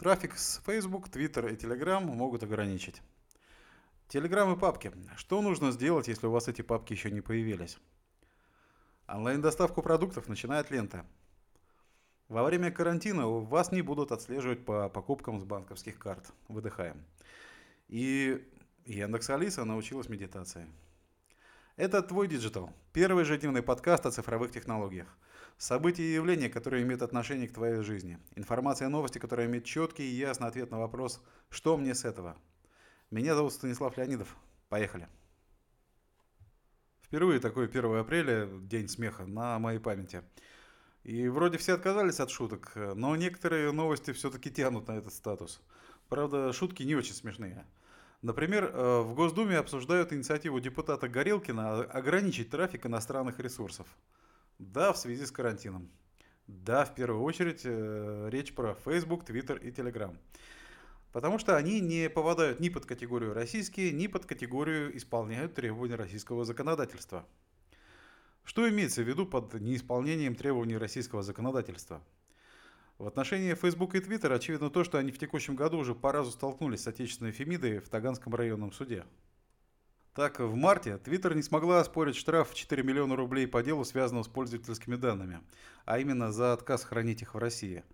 Трафик с Facebook, Twitter и Telegram могут ограничить. Telegram и папки. Что нужно сделать, если у вас эти папки еще не появились? Онлайн-доставку продуктов начинает лента. Во время карантина вас не будут отслеживать по покупкам с банковских карт. Выдыхаем. И Яндекс Алиса научилась медитации. Это «Твой digital» – первый ежедневный подкаст о цифровых технологиях. События и явления, которые имеют отношение к твоей жизни. Информация и новости, которые имеют четкий и ясный ответ на вопрос «Что мне с этого?». Меня зовут Станислав Леонидов. Поехали. Впервые такой 1 апреля, день смеха, на моей памяти. И вроде все отказались от шуток, но некоторые новости все-таки тянут на этот статус. Правда, шутки не очень смешные. Например, э, в Госдуме обсуждают инициативу депутата Горелкина ограничить трафик иностранных ресурсов. Да, в связи с карантином. Да, в первую очередь э, речь про Facebook, Twitter и Telegram. Потому что они не попадают ни под категорию российские, ни под категорию исполняют требования российского законодательства. Что имеется в виду под неисполнением требований российского законодательства? В отношении Facebook и Twitter очевидно то, что они в текущем году уже по разу столкнулись с отечественной Фемидой в Таганском районном суде. Так, в марте Twitter не смогла оспорить штраф в 4 миллиона рублей по делу, связанному с пользовательскими данными, а именно за отказ хранить их в России.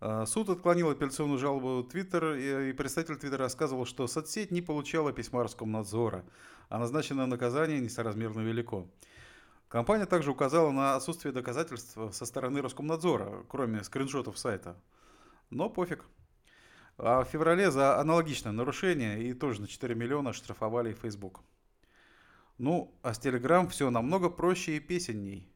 А, суд отклонил апелляционную жалобу Twitter, и представитель Twitter рассказывал, что соцсеть не получала письма Роскомнадзора, а назначенное наказание несоразмерно велико. Компания также указала на отсутствие доказательств со стороны Роскомнадзора, кроме скриншотов сайта. Но пофиг. А в феврале за аналогичное нарушение и тоже на 4 миллиона штрафовали Facebook. Ну, а с Telegram все намного проще и песенней.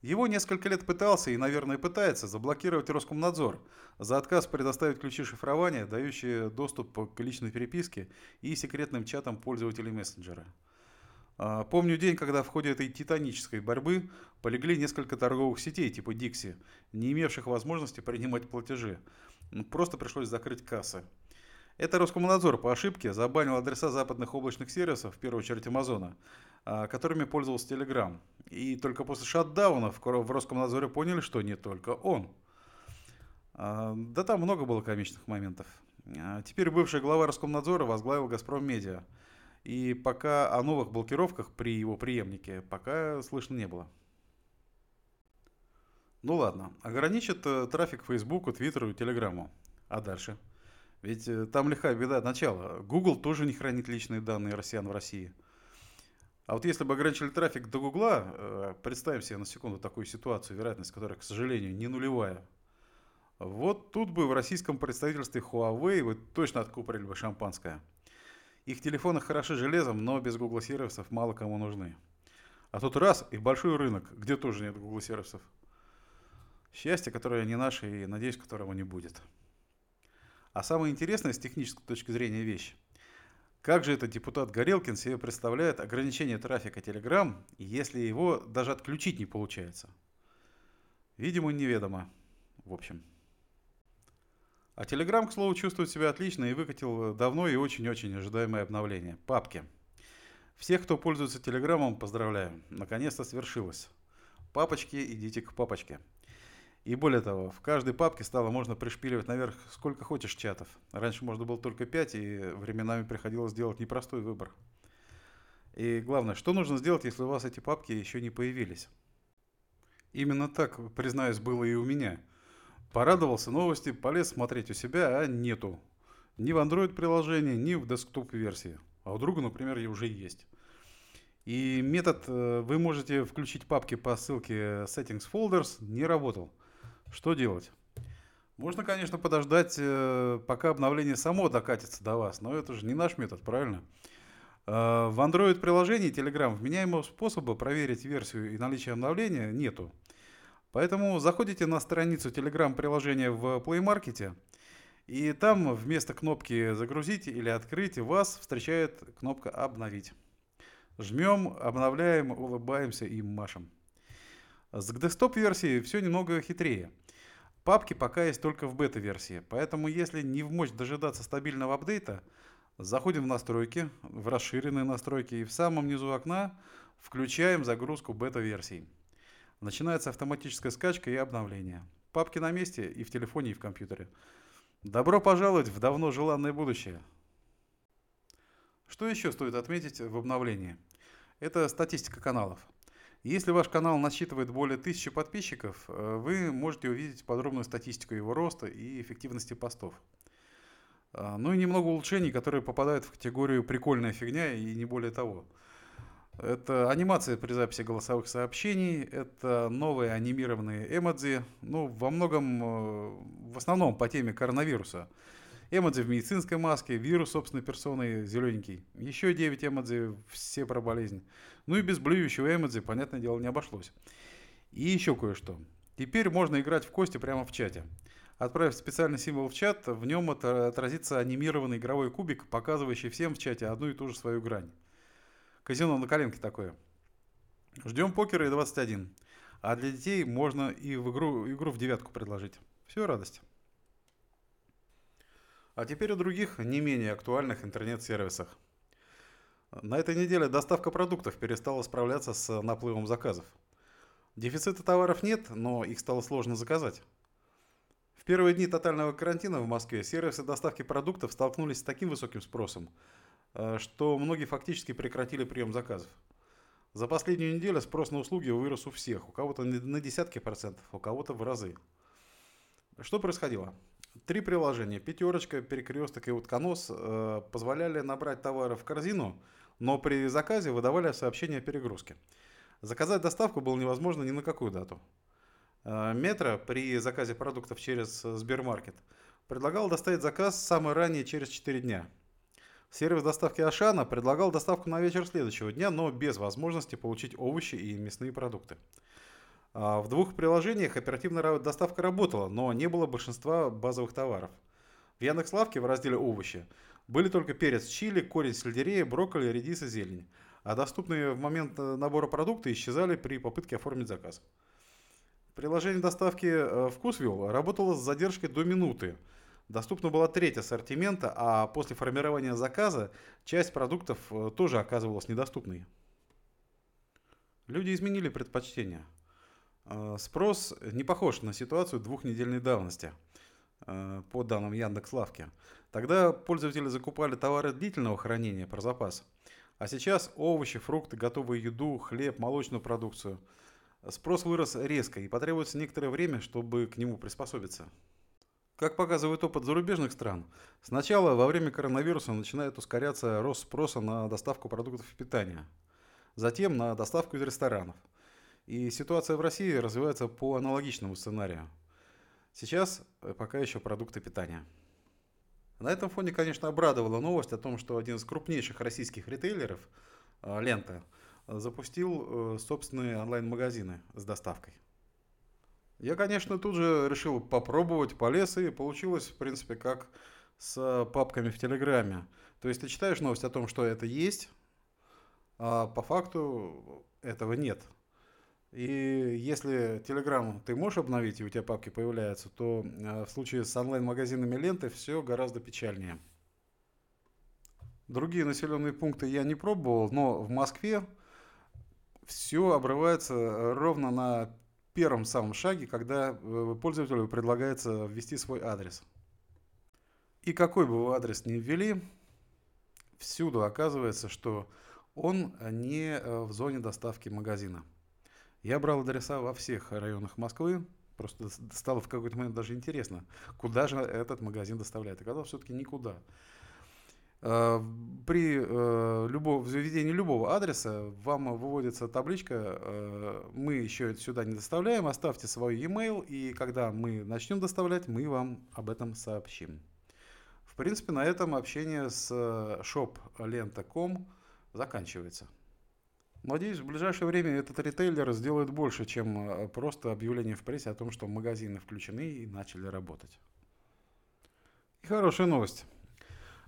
Его несколько лет пытался и, наверное, пытается заблокировать Роскомнадзор за отказ предоставить ключи шифрования, дающие доступ к личной переписке и секретным чатам пользователей мессенджера. А, помню день, когда в ходе этой титанической борьбы полегли несколько торговых сетей типа Dixie, не имевших возможности принимать платежи. Просто пришлось закрыть кассы. Это Роскомнадзор по ошибке забанил адреса западных облачных сервисов, в первую очередь Амазона, а, которыми пользовался Telegram. И только после шатдауна в Роскомнадзоре поняли, что не только он. А, да там много было комичных моментов. Теперь бывший глава Роскомнадзора возглавил «Газпром Медиа». И пока о новых блокировках при его преемнике пока слышно не было. Ну ладно, ограничит э, трафик Фейсбуку, Твиттеру и Телеграму. А дальше? Ведь э, там лихая беда начала. Google тоже не хранит личные данные россиян в России. А вот если бы ограничили трафик до Гугла, э, представим себе на секунду такую ситуацию, вероятность которой, к сожалению, не нулевая. Вот тут бы в российском представительстве Huawei вы точно откупорили бы шампанское. Их телефоны хороши железом, но без Google сервисов мало кому нужны. А тут раз и большой рынок, где тоже нет Google сервисов. Счастье, которое не наше и, надеюсь, которого не будет. А самое интересное с технической точки зрения вещь. Как же этот депутат Горелкин себе представляет ограничение трафика Telegram, если его даже отключить не получается? Видимо, неведомо. В общем. А Telegram, к слову, чувствует себя отлично и выкатил давно и очень-очень ожидаемое обновление. Папки. Всех, кто пользуется Телеграмом, поздравляю. Наконец-то свершилось. Папочки, идите к папочке. И более того, в каждой папке стало можно пришпиливать наверх сколько хочешь чатов. Раньше можно было только 5, и временами приходилось делать непростой выбор. И главное, что нужно сделать, если у вас эти папки еще не появились? Именно так, признаюсь, было и у меня – Порадовался новости, полез смотреть у себя, а нету. Ни в Android приложении, ни в десктоп версии. А у друга, например, и уже есть. И метод э, вы можете включить папки по ссылке Settings Folders не работал. Что делать? Можно, конечно, подождать, э, пока обновление само докатится до вас, но это же не наш метод, правильно? Э, в Android приложении Telegram вменяемого способа проверить версию и наличие обновления нету. Поэтому заходите на страницу Telegram приложения в Play Market, и там вместо кнопки «Загрузить» или «Открыть» вас встречает кнопка «Обновить». Жмем, обновляем, улыбаемся и машем. С десктоп-версии все немного хитрее. Папки пока есть только в бета-версии, поэтому если не в мочь дожидаться стабильного апдейта, заходим в настройки, в расширенные настройки и в самом низу окна включаем загрузку бета-версий. Начинается автоматическая скачка и обновление. Папки на месте и в телефоне, и в компьютере. Добро пожаловать в давно желанное будущее. Что еще стоит отметить в обновлении? Это статистика каналов. Если ваш канал насчитывает более тысячи подписчиков, э, вы можете увидеть подробную статистику его роста и эффективности постов. А, ну и немного улучшений, которые попадают в категорию «прикольная фигня» и не более того. Это анимация при записи голосовых сообщений, это новые анимированные эмодзи, ну, во многом, э, в основном по теме коронавируса. Эмодзи в медицинской маске, вирус собственной персоной зелененький. Еще 9 эмодзи, все про болезнь. Ну и без блюющего эмодзи, понятное дело, не обошлось. И еще кое-что. Теперь можно играть в кости прямо в чате. Отправив специальный символ в чат, в нем отразится анимированный игровой кубик, показывающий всем в чате одну и ту же свою грань. Казино на коленке такое. Ждем покера и 21. А для детей можно и в игру, игру в девятку предложить. Все, радость. А теперь о других, не менее актуальных интернет-сервисах. На этой неделе доставка продуктов перестала справляться с наплывом заказов. Дефицита товаров нет, но их стало сложно заказать. В первые дни тотального карантина в Москве сервисы доставки продуктов столкнулись с таким высоким спросом, что многие фактически прекратили прием заказов. За последнюю неделю спрос на услуги вырос у всех, у кого-то на десятки процентов, у кого-то в разы. Что происходило? Три приложения, пятерочка, перекресток и утконос, э, позволяли набрать товары в корзину, но при заказе выдавали сообщение о перегрузке. Заказать доставку было невозможно ни на какую дату. Э, Метро при заказе продуктов через Сбермаркет предлагал доставить заказ самое ранее через 4 дня. Сервис доставки Ашана предлагал доставку на вечер следующего дня, но без возможности получить овощи и мясные продукты. А, в двух приложениях оперативная доставка работала, но не было большинства базовых товаров. В Яндекс.Лавке в разделе «Овощи» были только перец чили, корень сельдерея, брокколи, редис и зелень. А доступные в момент э, набора продукты исчезали при попытке оформить заказ. Приложение доставки э, «Вкусвилл» работало с задержкой до минуты. Доступна была треть ассортимента, а после формирования заказа часть продуктов э, тоже оказывалась недоступной. Люди изменили предпочтения. Э, спрос не похож на ситуацию двухнедельной давности, э, по данным Яндекс.Лавки. Тогда пользователи закупали товары длительного хранения про запас. А сейчас овощи, фрукты, готовую еду, хлеб, молочную продукцию. Спрос вырос резко и потребуется некоторое время, чтобы к нему приспособиться. Как показывает опыт зарубежных стран, сначала во время коронавируса начинает ускоряться рост спроса на доставку продуктов питания, затем на доставку из ресторанов – и ситуация в России развивается по аналогичному сценарию. Сейчас э, пока еще продукты питания. На этом фоне, конечно, обрадовала новость о том, что один из крупнейших российских ритейлеров, э, Лента, запустил э, собственные онлайн-магазины с доставкой. Я, конечно, тут же решил попробовать, полез, и получилось, в принципе, как с папками в Телеграме. То есть ты читаешь новость о том, что это есть, а по факту этого нет. И если Telegram ты можешь обновить, и у тебя папки появляются, то э, в случае с онлайн-магазинами ленты все гораздо печальнее. Другие населенные пункты я не пробовал, но в Москве все обрывается ровно на первом самом шаге, когда э, пользователю предлагается ввести свой адрес. И какой бы вы адрес ни ввели, всюду оказывается, что он не э, в зоне доставки магазина. Я брал адреса во всех районах Москвы. Просто стало в какой-то момент даже интересно, куда же этот магазин доставляет. Когда все-таки никуда. А, при э, любов, заведении любого адреса вам выводится табличка э, «Мы еще сюда не доставляем, оставьте свой e-mail, и когда мы начнем доставлять, мы вам об этом сообщим». В принципе, на этом общение с э, shop.lenta.com заканчивается. Надеюсь, в ближайшее время этот ритейлер сделает больше, чем э, просто объявление в прессе о том, что магазины включены и начали работать. И хорошая новость.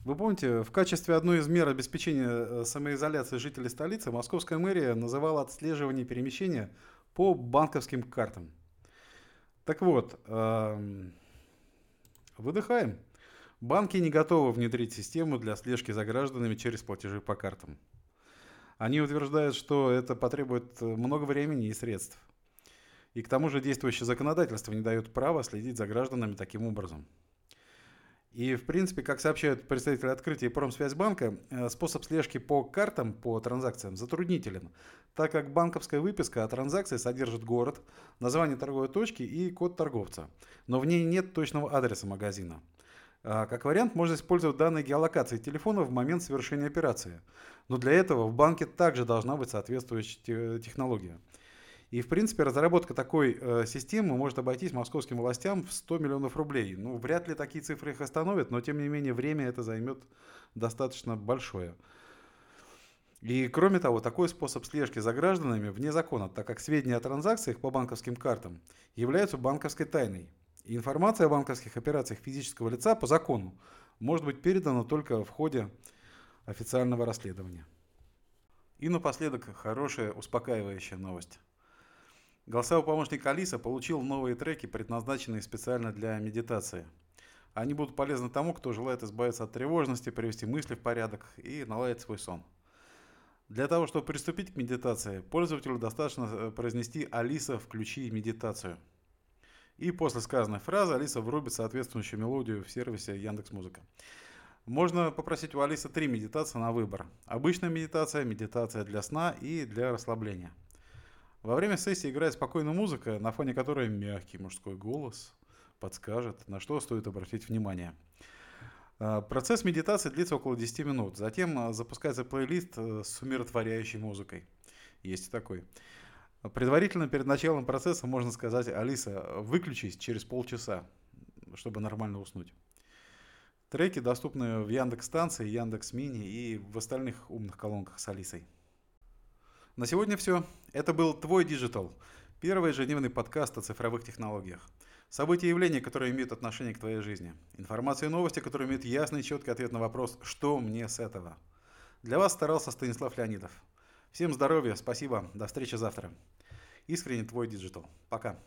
Вы помните, в качестве одной из мер обеспечения э, самоизоляции жителей столицы Московская мэрия называла отслеживание перемещения по банковским картам. Так вот, эм, выдыхаем. Банки не готовы внедрить систему для слежки за гражданами через платежи по картам. Они утверждают, что это потребует э, много времени и средств. И к тому же действующее законодательство не дает права следить за гражданами таким образом. И, в принципе, как сообщают представители открытия Промсвязьбанка, э, способ слежки по картам, по транзакциям затруднителен, так как банковская выписка о транзакции содержит город, название торговой точки и код торговца, но в ней нет точного адреса магазина. А, как вариант, можно использовать данные геолокации телефона в момент совершения операции. Но для этого в банке также должна быть соответствующая технология. И, в принципе, разработка такой э, системы может обойтись московским властям в 100 миллионов рублей. Ну, вряд ли такие цифры их остановят, но, тем не менее, время это займет достаточно большое. И, кроме того, такой способ слежки за гражданами вне закона, так как сведения о транзакциях по банковским картам являются банковской тайной. И информация о банковских операциях физического лица по закону может быть передана только в ходе официального расследования. И напоследок хорошая успокаивающая новость. Голосовой помощник Алиса получил новые треки, предназначенные специально для медитации. Они будут полезны тому, кто желает избавиться от тревожности, привести мысли в порядок и наладить свой сон. Для того, чтобы приступить к медитации, пользователю достаточно э, произнести «Алиса, включи медитацию». И после сказанной фразы Алиса врубит соответствующую мелодию в сервисе Яндекс.Музыка. Можно попросить у Алисы три медитации на выбор. Обычная медитация, медитация для сна и для расслабления – во время сессии играет спокойная музыка, на фоне которой мягкий мужской голос подскажет, на что стоит обратить внимание. А, процесс медитации длится около 10 минут. Затем а, запускается плейлист э, с умиротворяющей музыкой. Есть и такой. Предварительно перед началом процесса можно сказать, Алиса, выключись через полчаса, чтобы нормально уснуть. Треки доступны в Яндекс станции, Яндекс Мини и в остальных умных колонках с Алисой. На сегодня все. Это был «Твой Digital», первый ежедневный подкаст о цифровых технологиях. События и явления, которые имеют отношение к твоей жизни. Информация и новости, которые имеют ясный и четкий ответ на вопрос «Что мне с этого?». Для вас старался Станислав Леонидов. Всем здоровья, спасибо, до встречи завтра. Искренне твой Digital. Пока.